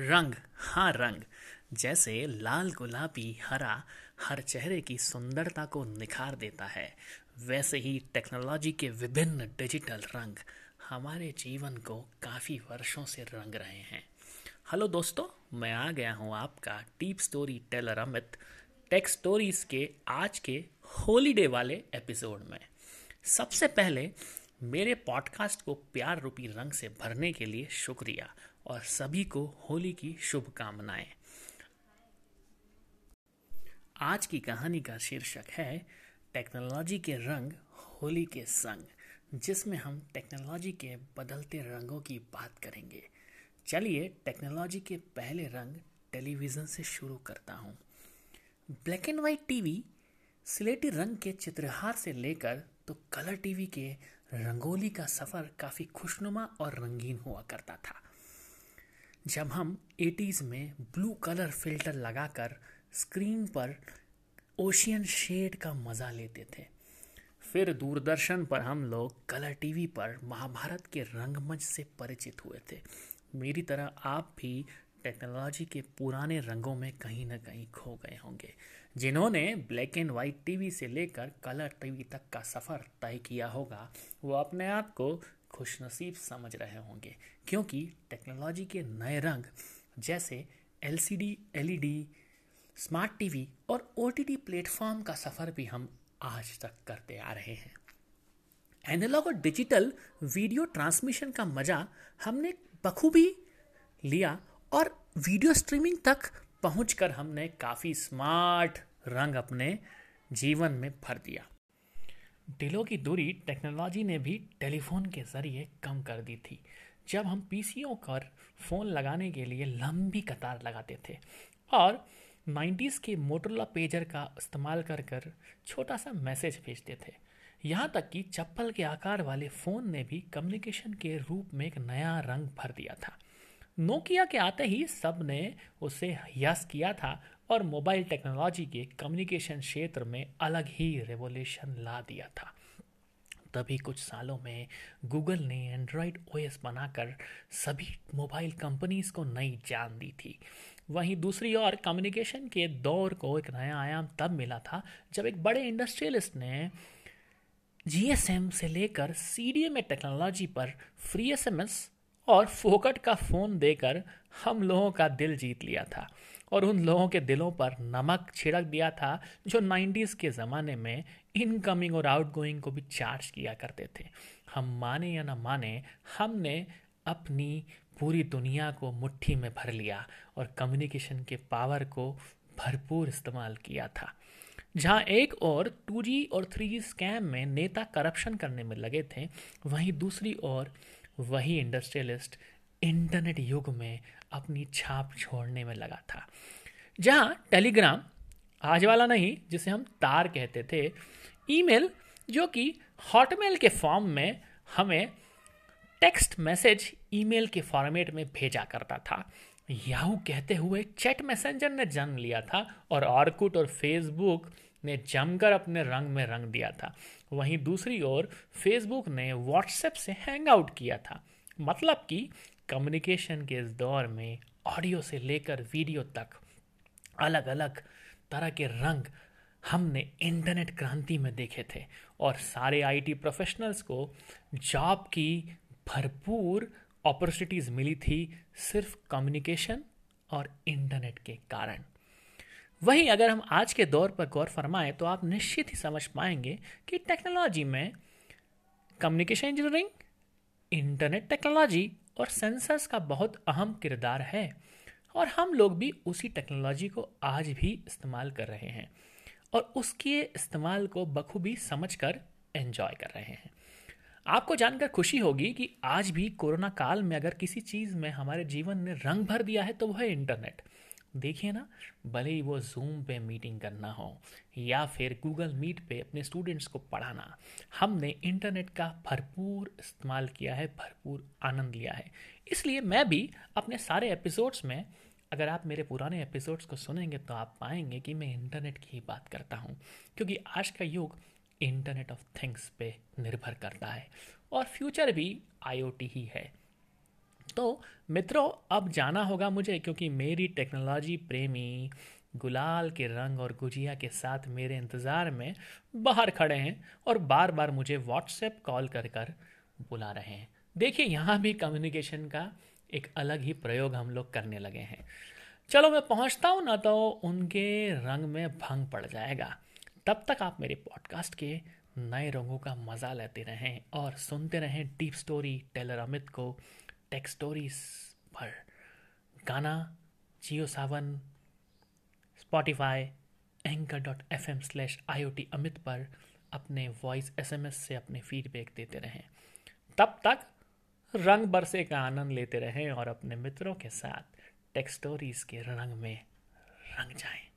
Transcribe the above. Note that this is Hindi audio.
रंग हाँ रंग। जैसे लाल गुलाबी हरा हर चेहरे की सुंदरता को निखार देता है, वैसे ही टेक्नोलॉजी के विभिन्न डिजिटल रंग हमारे जीवन को काफ़ी वर्षों से रंग रहे हैं। हेलो दोस्तों, मैं आ गया हूँ आपका deep story teller Amit, tech stories के आज के होलीडे वाले एपिसोड में। सबसे पहले मेरे पॉडकास्ट को प्यार रूपी रंग से भरने के लिए शुक्रिया। और सभी को होली की शुभकामनाएँ। आज की कहानी का शीर्षक है, टेक्नोलॉजी के रंग होली के संग, जिसमें हम टेक्नोलॉजी के बदलते रंगों की बात करेंगे। चलिए टेक्नोलॉजी के पहले रंग टेलीविज़न से शुरू करता हूँ। ब्लैक एंड वाइट टीवी, स्लेटी रंग के चित्रहार से लेकर तो कलर टीवी के रंगोली का सफ़र काफ़ी खुशनुमा और रंगीन हुआ करता था। जब हम एटीज़ में ब्लू कलर फ़िल्टर लगाकर स्क्रीन पर ओशियन शेड का मज़ा लेते थे, फिर दूरदर्शन पर हम लोग कलर टीवी पर महाभारत के रंगमंच से परिचित हुए थे। मेरी तरह आप भी टेक्नोलॉजी के पुराने रंगों में कहीं ना कहीं खो गए होंगे, जिन्होंने ब्लैक एंड वाइट टीवी से लेकर कलर टीवी तक का सफ़र तय किया होगा। वो अपने आप को खुशनसीब समझ रहे होंगे क्योंकि टेक्नोलॉजी के नए रंग जैसे एलसीडी, एलईडी, स्मार्ट टीवी और ओटीटी प्लेटफॉर्म का सफ़र भी हम आज तक करते आ रहे हैं। एनालॉग और डिजिटल वीडियो ट्रांसमिशन का मज़ा हमने बखूबी लिया और वीडियो स्ट्रीमिंग तक पहुंचकर हमने काफ़ी स्मार्ट रंग अपने जीवन में भर दिया। दिलों की दूरी टेक्नोलॉजी ने भी टेलीफोन के ज़रिए कम कर दी थी। जब हम पीसीओ कर फ़ोन लगाने के लिए लंबी कतार लगाते थे और 90s के मोटरला पेजर का इस्तेमाल कर कर छोटा सा मैसेज भेजते थे, यहाँ तक कि चप्पल के आकार वाले फ़ोन ने भी कम्युनिकेशन के रूप में एक नया रंग भर दिया था। नोकिया के आते ही सबने उसे यस किया था और मोबाइल टेक्नोलॉजी के कम्युनिकेशन क्षेत्र में अलग ही रेवोल्यूशन ला दिया था। तभी कुछ सालों में गूगल ने एंड्रॉयड ओएस बनाकर सभी मोबाइल कंपनीज़ को नई जान दी थी। वहीं दूसरी ओर कम्युनिकेशन के दौर को एक नया आयाम तब मिला था जब एक बड़े इंडस्ट्रियलिस्ट ने जीएसएम से लेकर सीडीएम टेक्नोलॉजी पर फ्री एसएमएस और फोकट का फ़ोन देकर हम लोगों का दिल जीत लिया था। और उन लोगों के दिलों पर नमक छिड़क दिया था, जो 90s के ज़माने में इनकमिंग और आउटगोइंग को भी चार्ज किया करते थे। हम माने या ना माने, हमने अपनी पूरी दुनिया को मुट्ठी में भर लिया और कम्युनिकेशन के पावर को भरपूर इस्तेमाल किया था। जहाँ एक और 2G और 3G स्कैम में नेता करप्शन करने में लगे थे, वहीं दूसरी ओर वही इंडस्ट्रियलिस्ट इंटरनेट युग में अपनी छाप छोड़ने में लगा था। जहाँ टेलीग्राम, आज वाला नहीं, जिसे हम तार कहते थे, ईमेल, जो कि हॉटमेल के फॉर्म में हमें टेक्स्ट मैसेज ईमेल के फॉर्मेट में भेजा करता था। याहू कहते हुए चैट मैसेंजर ने जन्म लिया था और ऑर्कुट और फेसबुक ने जमकर अपने रंग में रंग दिया था। वहीं दूसरी ओर, फेसबुक ने व्हाट्सएप से हैंग आउट किया था। मतलब कि कम्युनिकेशन के इस दौर में ऑडियो से लेकर वीडियो तक अलग अलग तरह के रंग हमने इंटरनेट क्रांति में देखे थे और सारे आईटी प्रोफेशनल्स को जॉब की भरपूर अपॉर्चुनिटीज़ मिली थी सिर्फ़ कम्युनिकेशन और इंटरनेट के कारण। वहीं अगर हम आज के दौर पर गौर फरमाएँ तो आप निश्चित ही समझ पाएँगे कि टेक्नोलॉजी में कम्युनिकेशन इंजीनियरिंग इंटरनेट टेक्नोलॉजी और सेंसर्स का बहुत अहम किरदार है और हम लोग भी उसी टेक्नोलॉजी को आज भी इस्तेमाल कर रहे हैं और उसके इस्तेमाल को बखूबी समझ कर एंजॉय कर रहे हैं। आपको जानकर खुशी होगी कि आज भी कोरोना काल में अगर किसी चीज़ में हमारे जीवन ने रंग भर दिया है तो वह है इंटरनेट देखिए ना, भले ही वो जूम पे मीटिंग करना हो, या फिर गूगल मीट पे अपने स्टूडेंट्स को पढ़ाना, हमने इंटरनेट का भरपूर इस्तेमाल किया है, भरपूर आनंद लिया है। इसलिए मैं भी अपने सारे एपिसोड्स में, अगर आप मेरे पुराने एपिसोड्स को सुनेंगे तो आप पाएँगे कि मैं इंटरनेट की ही बात करता हूँ, क्योंकि आज का युग इंटरनेट ऑफ़ थिंग्स पे निर्भर करता है, और फ्यूचर भी आईओटी ही है। तो मित्रों, अब जाना होगा मुझे क्योंकि मेरी टेक्नोलॉजी प्रेमी गुलाल के रंग और गुजिया के साथ मेरे इंतज़ार में बाहर खड़े हैं और बार बार मुझे व्हाट्सएप कॉल कर कर बुला रहे हैं। देखिए, यहाँ भी कम्युनिकेशन का एक अलग ही प्रयोग हम लोग करने लगे हैं। चलो, मैं पहुँचता हूँ ना तो उनके रंग में भंग पड़ जाएगा। तब तक आप मेरे पॉडकास्ट के नए रंगों का मज़ा लेते रहें और सुनते रहें डीप स्टोरी टेलर अमित को। टेक स्टोरीज पर। गाना, Jio Saavn Spotify anchor dot F M slash I O T Amit पर अपने वॉइस एस एम एस से अपने फीडबैक देते रहें। तब तक रंग बरसे का आनंद लेते रहें और अपने मित्रों के साथ टेक स्टोरीज के रंग में रंग जाएँ।